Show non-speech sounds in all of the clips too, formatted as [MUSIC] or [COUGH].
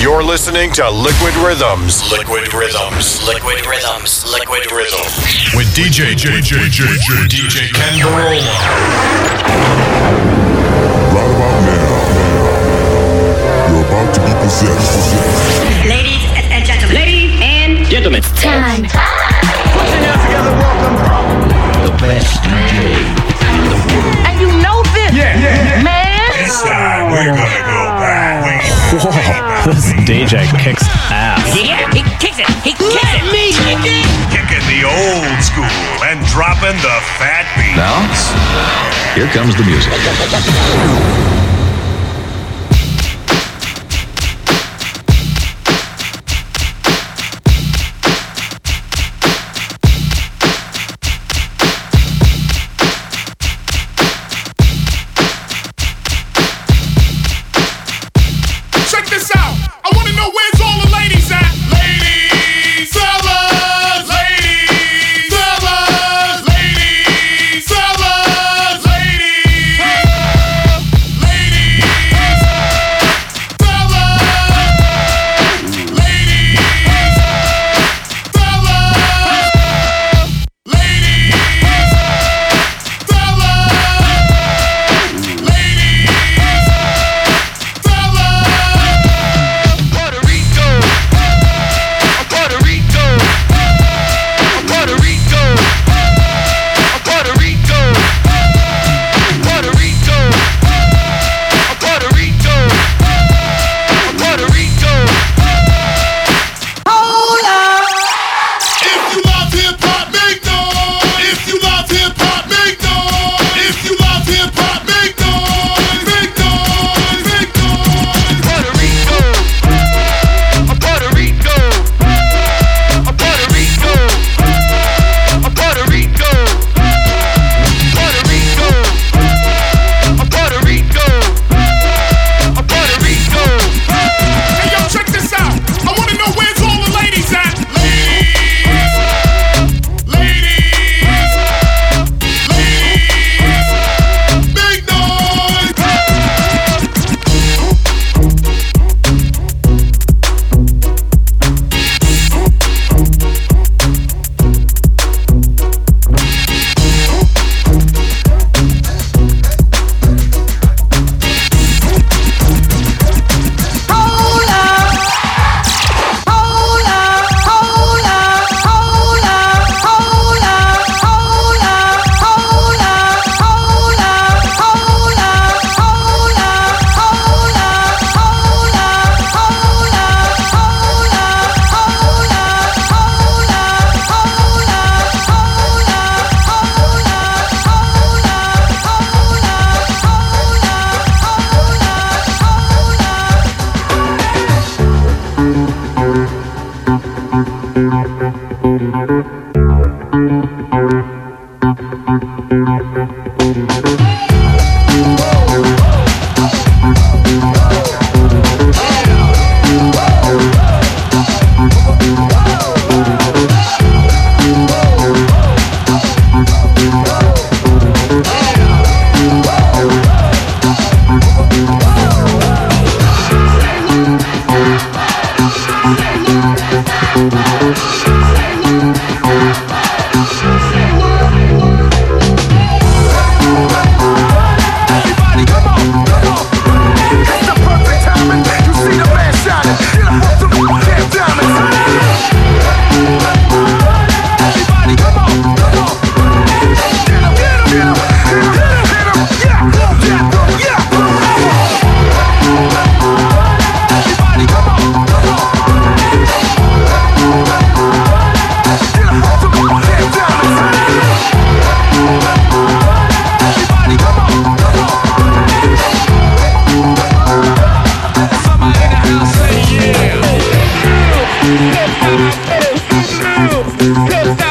You're listening to Liquid Rhythms. Liquid Rhythms. Liquid Rhythms. Liquid Rhythms. With DJ JJ JJ DJ Kenn Burrola. Right about now, you're about to be possessed. Ladies and gentlemen. Ladies and gentlemen. It's time. Put your hands together. Welcome. [LAUGHS] this DJ kicks ass. Yeah, he kicks it. He kicks Let it. Me kick it. Kicking the old school and dropping the fat beat. Now, here comes the music.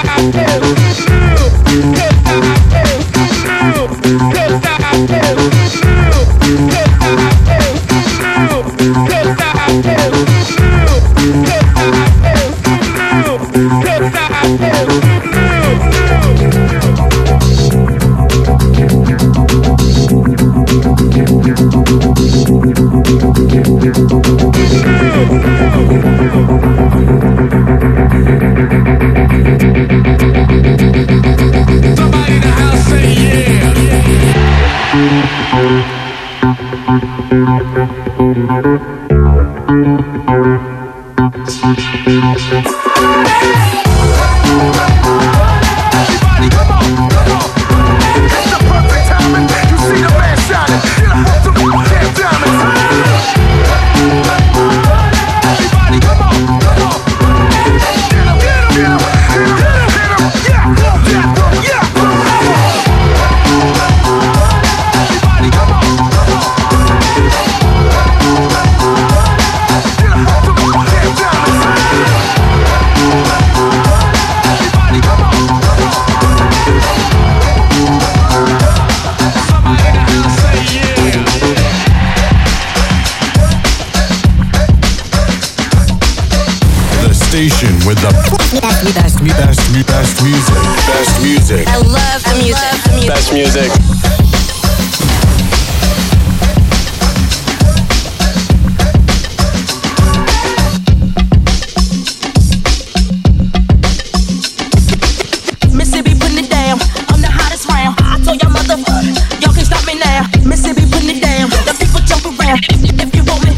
I feel. Mississippi putting it down. The people jump around. If you want me,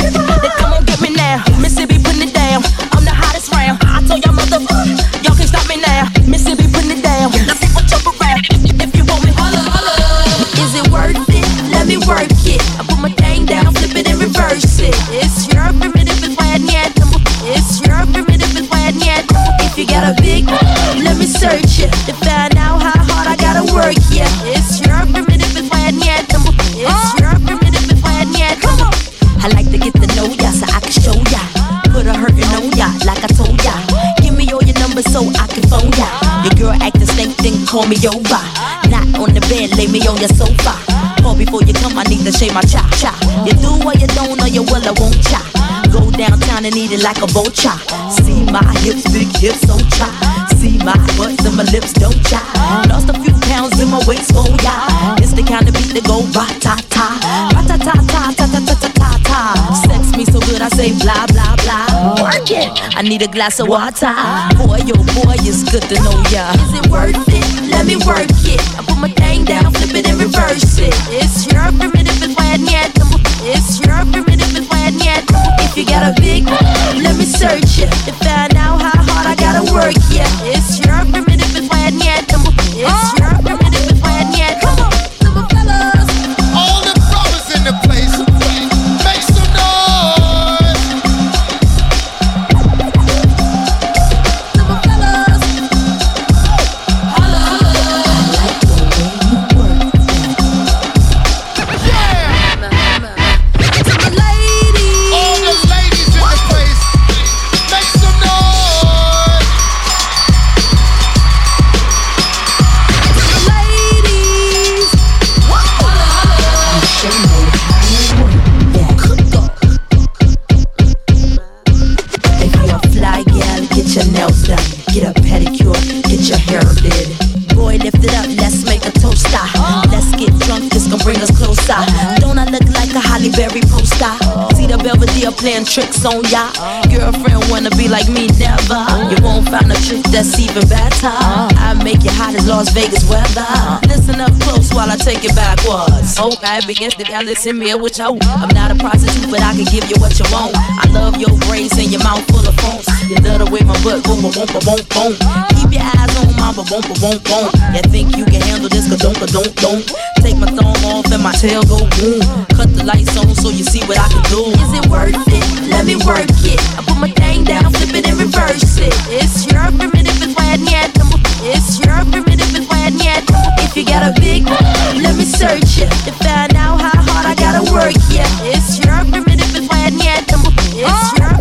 me over. Not on the bed, lay me on your sofa. Call before you come, I need to shave my cha cha. You do or you don't, or you will, I won't cha. Go downtown and eat it like a vulture. See my hips, big hips, so cha. See my butts and my lips, don't cha. Lost a few pounds in my waist, oh yeah. It's the kind of beat that go ra ta I need a glass of water. Boy, yo, boy, it's good to know ya. Is it worth it? Let me work it. I put my thing down, flip it and reverse it. It's your primitive, it's why I need. It's your primitive, it's why I need. If you got a big, let me search it to find out how hard I gotta work. Tricks on ya. Girlfriend wanna be like me, never. You won't find a chick that's even better. I make you hot as Las Vegas weather. Listen up close while I take it backwards. Hope I begin to in me with you. I'm not a prostitute, but I can give you what you want. I love your braids and your mouth full of phones. You love the way my butt boom, boom, boom, boom, boom. Keep your eyes on my boom, boom, boom, boom. You think you can handle this? Cause don't, don't, don't. Take my thumb off and my tail go boom. Cut the lights on so you see what I can do. Is it worth it? Let me work it. I put my thing down, flip it and reverse it. It's your primitive, it's why I need. It's your primitive, it's why I need. If you got a big, one, let me search it to find out how hard I gotta work. Yeah, it's your primitive, it's why I need. It's your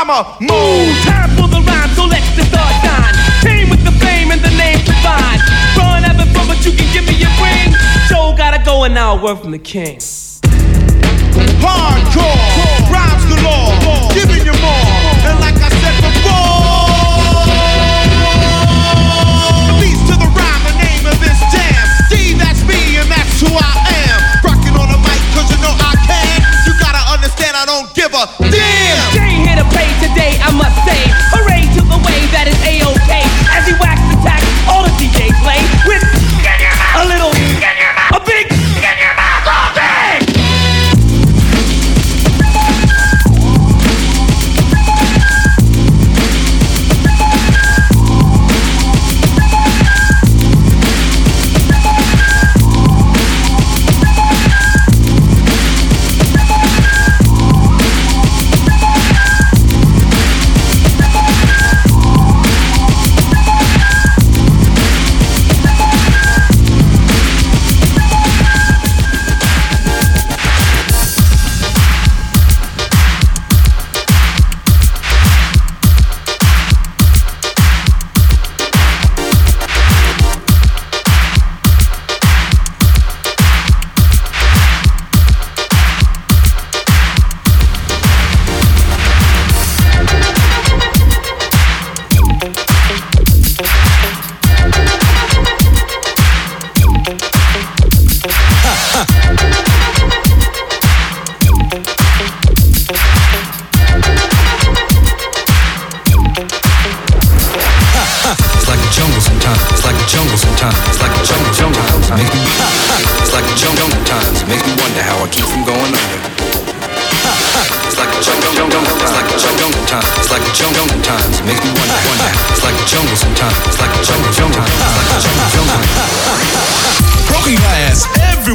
to your mama move. Time for the rhyme, so let the start shine. Team with the fame and the name divine. Run ever from, but you can give me your ring. Joe gotta go and now word from the king. Hardcore, rhymes galore, giving you more. And like I said before, the beats to the rhyme, the name of this jam. D, that's me, and that's who I am. Rocking on the mic, cause you know I can. You gotta understand, I don't give a damn. Here to play today, I must say. Hooray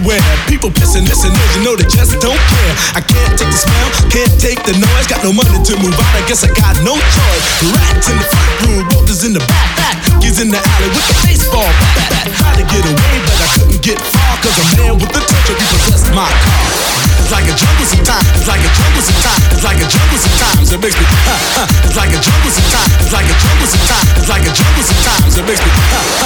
everywhere. People pissing, listen, you know they just don't care. I can't take the smell, can't take the noise. Got no money to move out, I guess I got no choice. Rats in the front room, roaches in the back, back. Kids in the alley with the baseball bat. Tried to get away, but I couldn't get far. Cause a man with the touch of repossessed my car. It's like a jungle sometimes. It's like a jungle sometimes. It's like a jungle sometimes. It makes me. It's like a jungle sometimes. It's like a jungle sometimes. It's like a jungle sometimes. It makes me.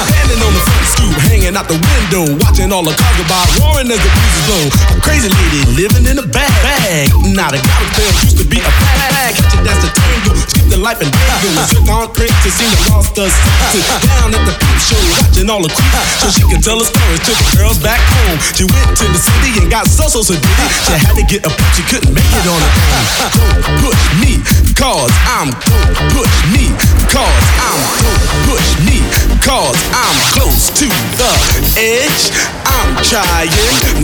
Standing on the front stoop, hanging out the window, watching all the cars go by, roaring as the breeze is blown. A crazy lady living in a bag. Now the garbage pail used to be a bag. Catch it, that's the tango. The life and. And sit on crates to see the lost us. Sit down at the peep show, watching all the creeps, so she can tell her stories to the girls back home. She went to the city and got so so so diddy. She had to get a pimp, she couldn't make it on her own. Don't push me, cause I'm don't push me, cause I'm don't push me, cause I'm close to the edge. I'm trying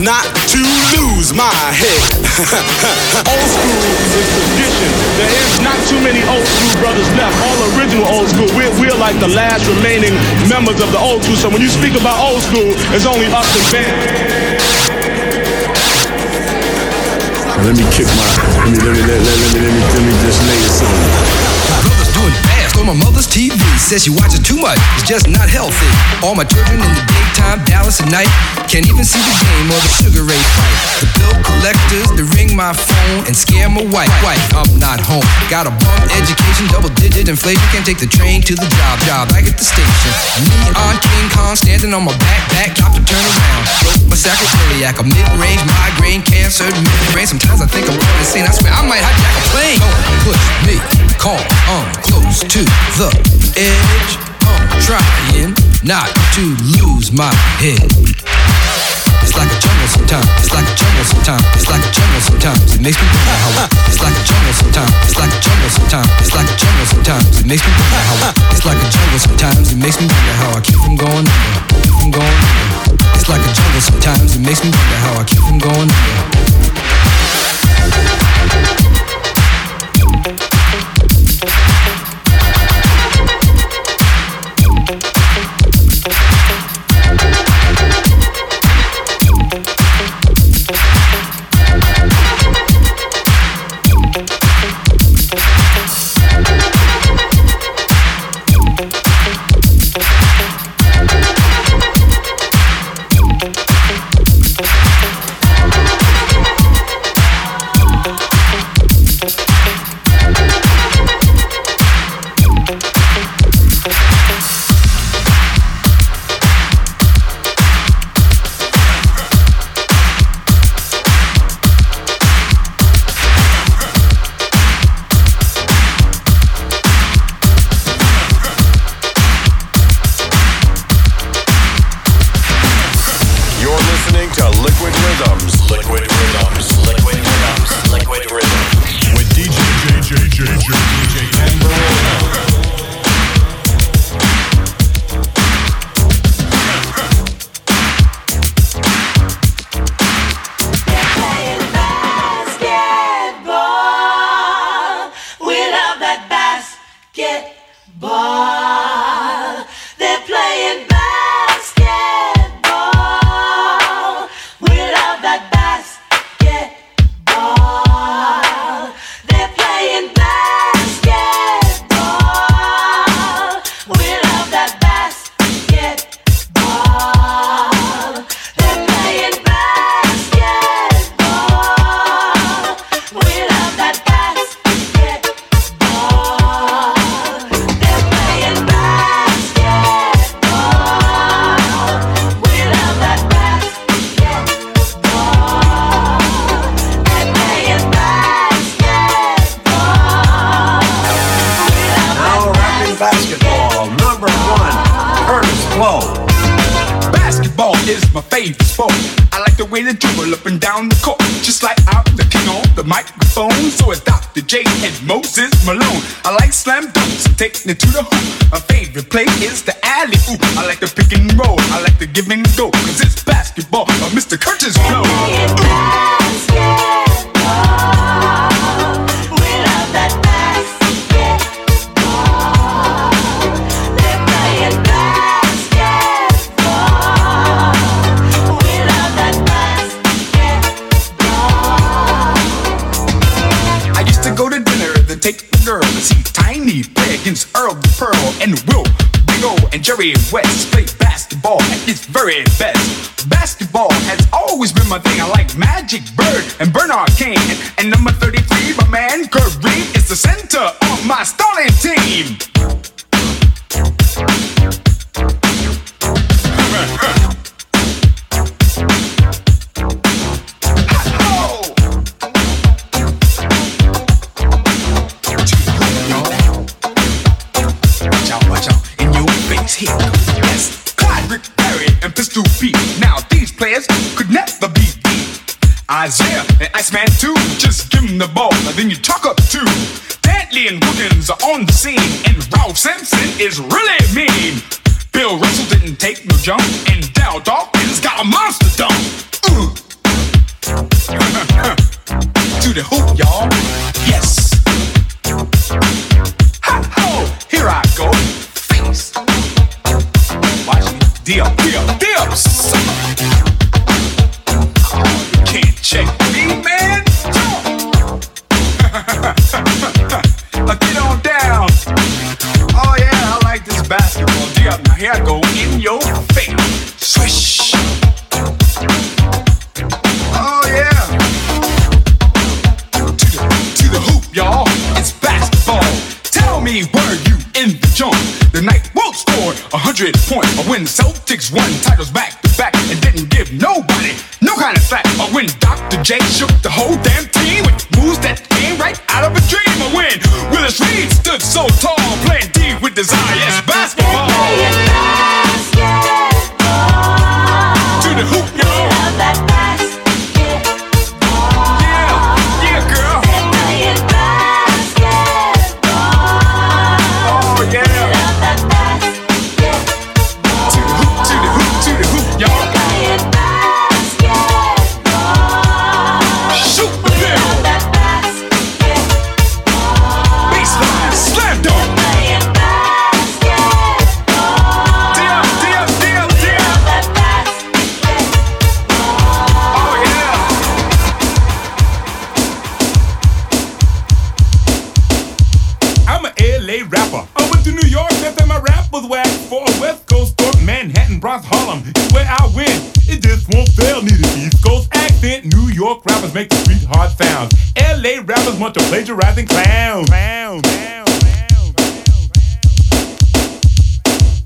not to lose my head. [LAUGHS] old school is tradition. There is not too many old school brothers left. All original old school. We're, we're like the last remaining members of the old school. So when you speak about old school, it's only us and band. Let me kick my, let me, let me, let, let, let me, let me, let me just lay it on. My brother's doing fast on my mother's TV. Says she watches too much, it's just not healthy. All my children in the daytime, Dallas at night. Can't even see the game or the Sugar Ray fight. The bill collectors, they ring my phone and scare my wife. Wife, I'm not home. Got a bum education, double digit inflation. Can't take the train to the job, job back at the station. Me on King Kong, standing on my back, back, drop to turn around. Stroke my sacroiliac, a mid-range migraine, cancer, mid-brain. Sometimes I think I'm going insane. I swear I might hijack a plane. Don't push me, call, I'm close to the edge. I'm trying not to lose my head. It's like a jungle sometimes. It's like a jungle sometimes. It's like a jungle sometimes. It makes me how It's like a jungle sometimes. It's like a jungle sometimes. It's like a jungle sometimes. It makes me I. It's like a jungle sometimes. It makes me wonder how I keep from going. Keep from going under. It's like a jungle sometimes. It makes me wonder how I keep from going under. To Liquid Rhythms. Liquid J and Moses Malone. I like slam dunks taking it to the hoop. My favorite play is the take the girl to see Tiny play against Earl the Pearl and Will Big O and Jerry West play basketball at its very best. Basketball has always been my thing. I like Magic Bird and Bernard King. And number 33, my man Kareem is the center of my starting team. [LAUGHS] could never be beat. Isaiah and Iceman too, just give them the ball, and then you talk up too. Dantley and Wiggins are on the scene, and Ralph Simpson is really mean. Bill Russell didn't take no jump, and Darryl Dawkins got a monster dunk. [LAUGHS] To the hoop, y'all.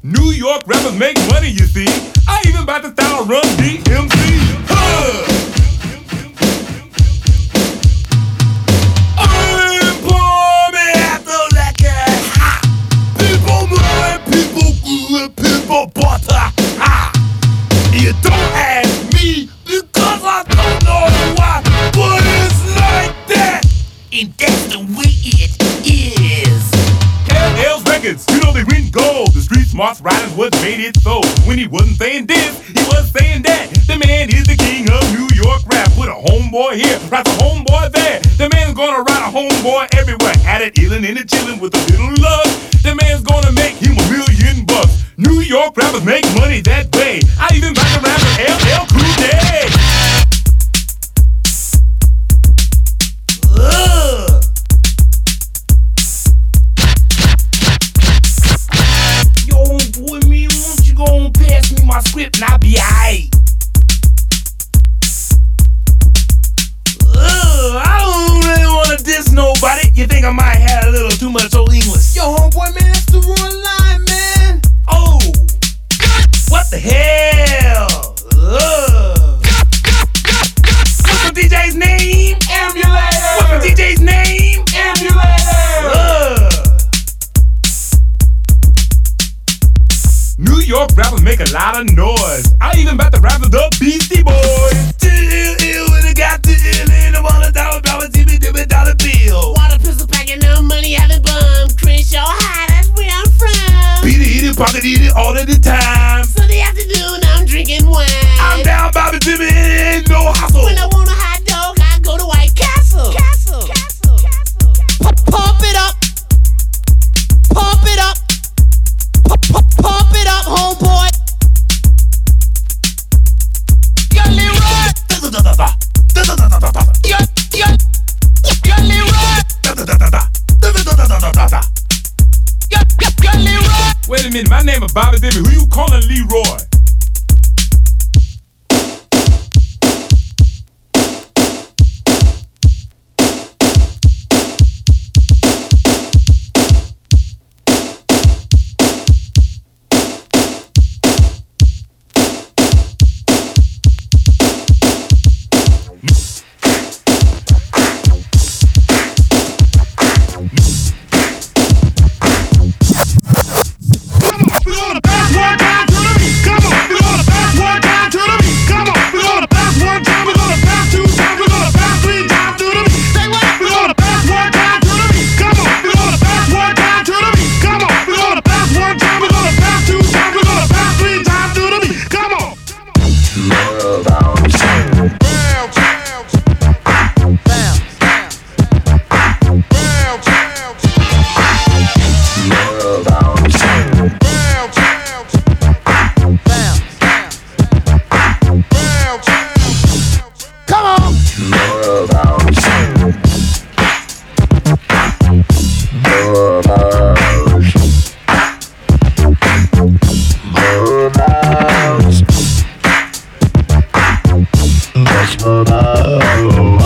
New York rappers make money, you see. I even bought the style of Run DMC. Huh. Boss, riding what made it so. When he wasn't saying this, he was saying that. The man is the king of New York rap. With a homeboy here, rides a homeboy there. The man's gonna ride a homeboy everywhere. At it, illin' and chillin' with a little love. The man's gonna make him a million bucks. New York rappers make money that way. I even buy all of the time. Sunday afternoon, I'm drinking wine. I'm down, Bobby Jimmy, and no hustle. When I wanna Bobby Davis. Who you calling Leroy? Oh.